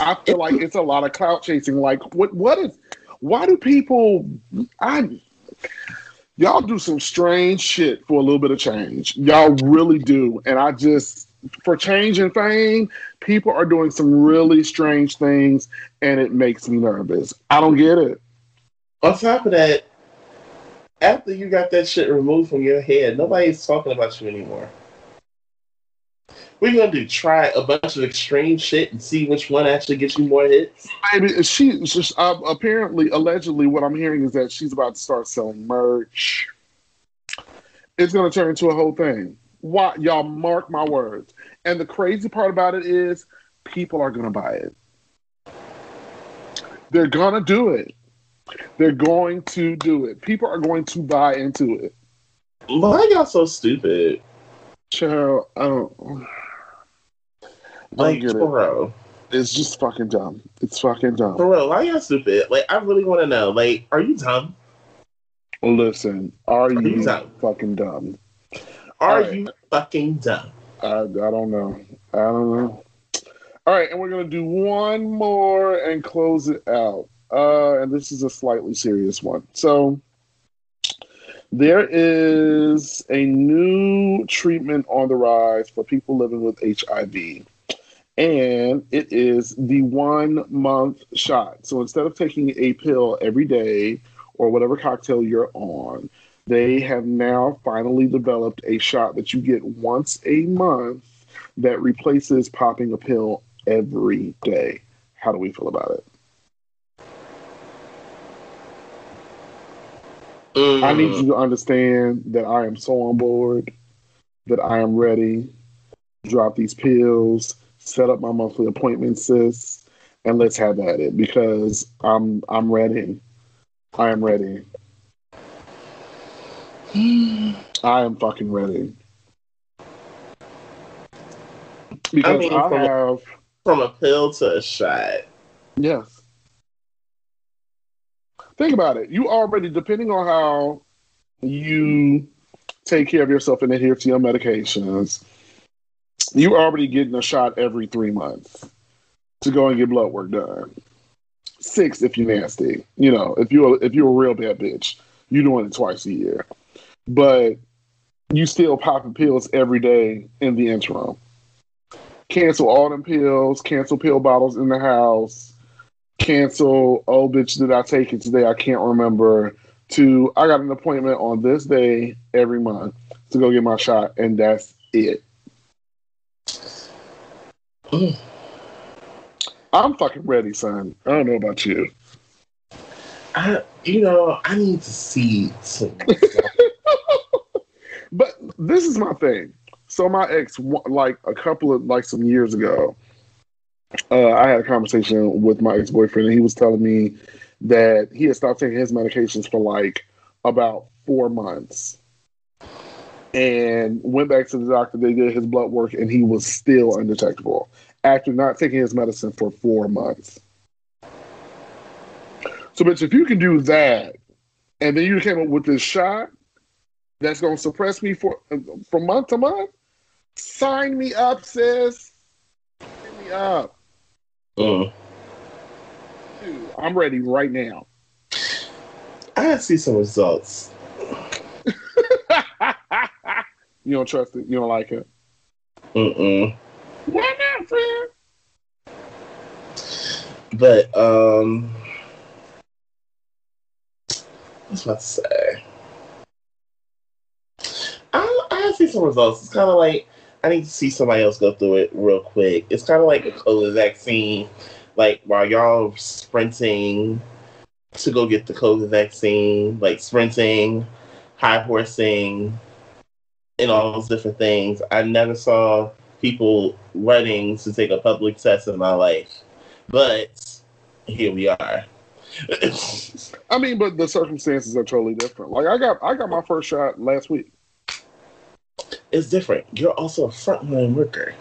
I feel like it's a lot of clout chasing. Like what what is why do people I y'all do some strange shit for a little bit of change. Y'all really do. And I just for change and fame, people are doing some really strange things and it makes me nervous. I don't get it. On top of that, after you got that shit removed from your head, nobody's talking about you anymore. We're gonna do try a bunch of extreme shit and see which one actually gets you more hits. Maybe she just uh, apparently, allegedly, what I'm hearing is that she's about to start selling merch. It's to turn into a whole thing. Why, y'all mark my words. And the crazy part about it is, people are to buy it. They're to do it. They're going to do it. People are going to buy into it. Why y'all so stupid? Child, I don't. I Like, don't get it. real. It's just fucking dumb. It's fucking dumb. For real, why y'all stupid? Like, I really want to know. Like, are you dumb? Listen, are you you dumb? fucking dumb? Are Alright. you fucking dumb? I, I don't know. I don't know. All right, and we're gonna do one more and close it out. Uh, and this is a slightly serious one. So there is a new treatment on the rise for people living with HIV. And it is the one month shot. So instead of taking a pill every day or whatever cocktail you're on, they have now finally developed a shot that you get once a month that replaces popping a pill every day. How do we feel about it? I need Mm. you to understand that I am so on board, that I am ready. To drop these pills, set up my monthly appointment, sis, and let's have at it because I'm I'm ready. I am ready. [sighs] I am fucking ready. Because I, mean, from a- have From a pill to a shot. Yes. Think about it. You already, depending on how you take care of yourself and adhere to your medications, you already getting a shot every three months to go and get blood work done. Six if you're nasty. You know, if you're if you're a real bad bitch, you're doing it twice a year. But you still popping pills every day in the interim. Cancel all them pills, cancel pill bottles in the house cancel oh bitch did i take it today? I can't remember. To i got an appointment on this day every month to go get my shot and that's it. [sighs] I'm fucking ready son. I don't know about you. I, you know, I need to see some. [laughs] but this is my thing. So my ex like a couple of like some years ago uh, i had a conversation with my ex-boyfriend and he was telling me that he had stopped taking his medications for like about four months. And went back to the doctor they did his blood work and he was still undetectable after not taking his medicine for four months. So bitch if you can do that and then you came up with this shot that's going to suppress me for from month to month sign me up sis. Sign me up Mm. Dude, i'm ready right now I see some results. [laughs] you don't trust it you don't like it Mm-mm. why not friend But um, what's about to say? I I see some results. It's kind of like I need to see somebody else go through it real quick. It's kind of like a COVID vaccine. Like while y'all sprinting to go get the COVID vaccine, like sprinting, high horsing, and all those different things. I never saw people running to take a public test in my life. But here we are. [laughs] I mean, but the circumstances are totally different. Like I got I got my first shot last week. It's different. You're also a frontline worker.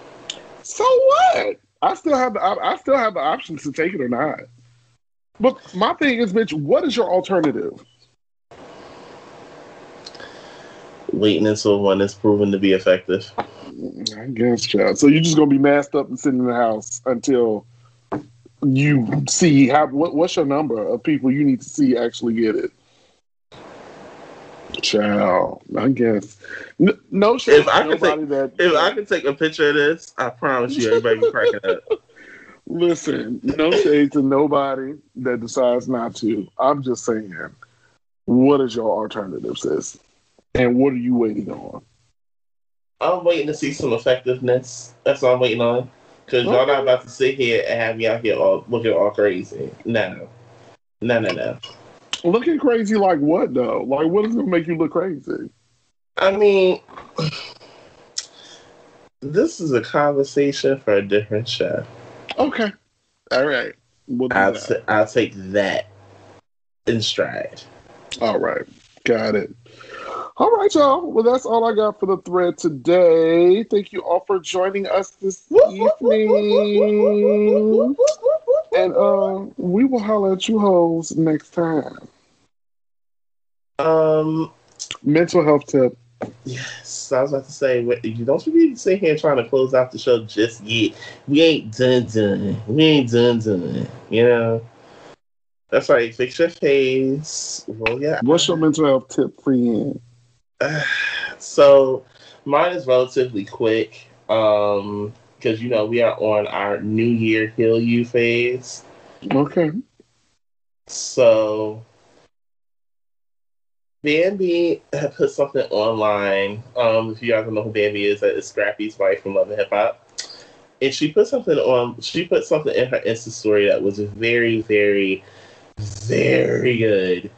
So what? I still have the I still have the options to take it or not. But my thing is, bitch, what is your alternative? Waiting until one is proven to be effective. I guess, child. So you're just gonna be masked up and sitting in the house until you see how what, what's your number of people you need to see actually get it. Child, I guess. N- no shit. If I could nobody that If I uh, could take a picture of this, I promise you, everybody cracking up. [laughs] [laughs] listen, no shade to nobody that decides not to. I'm just saying, what is your alternative, sis? And what are you waiting on? I'm waiting to see some effectiveness. That's all I'm waiting on. Because y'all not about to sit here and have me out here all looking all crazy. No. No, no, no. Looking crazy like what though? Like what is gonna make you look crazy? I mean, this is a conversation for a different show. Okay. All right. We'll I'll, t- I'll take that in stride. All right. Got it. All right, y'all. Well, that's all I got for the thread today. Thank you all for joining us this evening. And um, we will holler at you hoes next time. Um, Mental health tip. yes, I was about to say, you don't you be sitting here trying to close out the show just yet. We ain't done done. We ain't done done. You know? That's right. Fix your face. Well, yeah. What's your mental health tip for you? [sighs] so mine is relatively quick um because you know we are on our new year heal you phase Okay. so bambi had put something online um if you guys don't know who bambi is that is scrappy's wife from love and hip hop. And she put something on she put something in her insta story that was very very very good.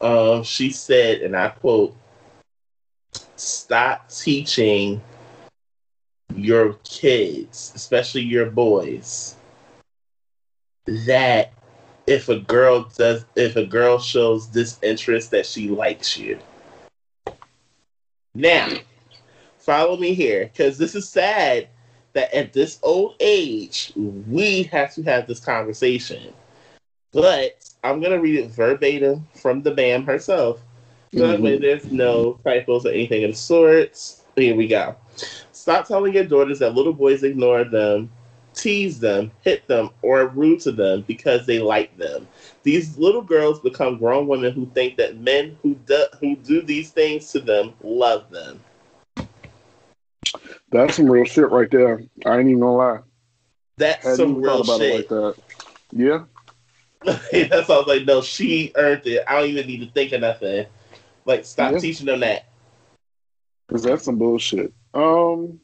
Um she said and i quote stop teaching your kids, especially your boys, that if a girl does if a girl shows disinterest that she likes you. Now, follow me here, because this is sad that at this old age we have to have this conversation. But I'm gonna read it verbatim from the BAM herself. So that way mm-hmm. there's no typos or anything of the sorts. Here we go. Stop telling your daughters that little boys ignore them, tease them, hit them, or rude to them because they like them. These little girls become grown women who think that men who do, who do these things to them love them. That's some real shit right there. I ain't even gonna lie. That's Hadn't some real shit. it like that. Yeah. [laughs] That's all I was like, no, she earned it. I don't even need to think of nothing. Like, stop Yeah. teaching them that. Cause that's some bullshit. Um,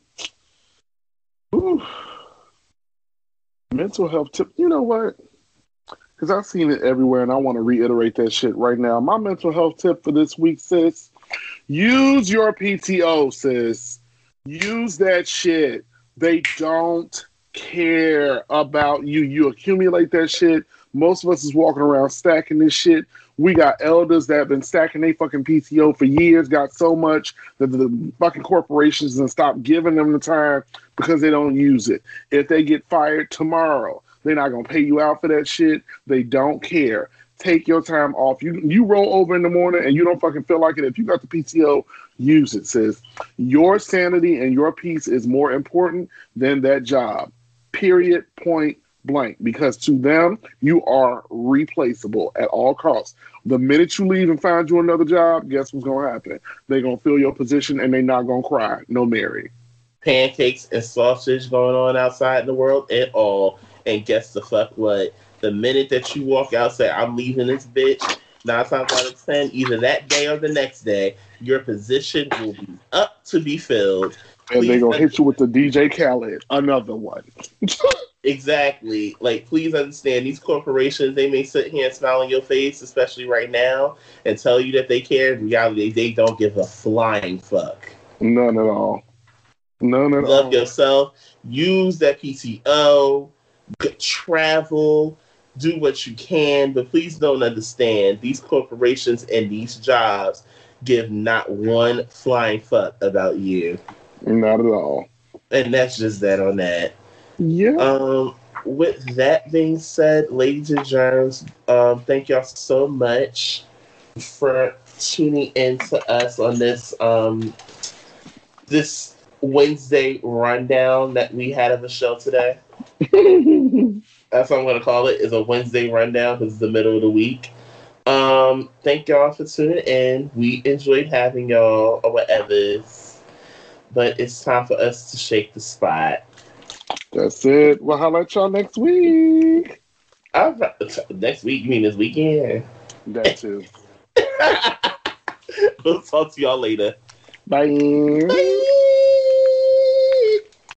ooh. Mental health tip. You know what? Because I've seen it everywhere, and I want to reiterate that shit right now. My mental health tip for this week, sis: use your PTO, sis. Use that shit. They don't care about you. You accumulate that shit. Most of us is walking around stacking this shit. We got elders that have been stacking their fucking PTO for years, got so much that the fucking corporations and stop giving them the time because they don't use it. If they get fired tomorrow, they're not gonna pay you out for that shit. They don't care. Take your time off. You you roll over in the morning and you don't fucking feel like it. If you got the PTO, use it, Says Your sanity and your peace is more important than that job. Period. Point blank. Because to them, you are replaceable at all costs. The minute you leave and find you another job, guess what's gonna happen? They're gonna fill your position and they're not gonna cry. No Mary. pancakes and sausage going on outside in the world at all. And guess the fuck what? The minute that you walk out, say, I'm leaving this bitch, nine times out of ten, either that day or the next day, your position will be up to be filled. And they're gonna hit you with the DJ Khaled, another one. [laughs] Exactly. Like, please understand, these corporations, they may sit here and smile in your face, especially right now, and tell you that they care. In reality, they don't give a flying fuck. None at all. None at Love all. yourself. Use that PTO. Travel. Do what you can, but please don't understand these corporations and these jobs give not one flying fuck about you, Not at all. and that's just that on that. Yeah. Um, with that being said, ladies and germs, um, thank y'all so much for tuning in to us on this um this Wednesday rundown that we had of a show today. [laughs] That's what I'm gonna call it. Is a Wednesday rundown because it's the middle of the week. Um, thank y'all for tuning in. We enjoyed having y'all or whatever. But it's time for us to shake the spot. That's it. Well, at y'all next week. Right. Next week, you mean this weekend? That too. [laughs] we'll talk to y'all later. Bye. Bye.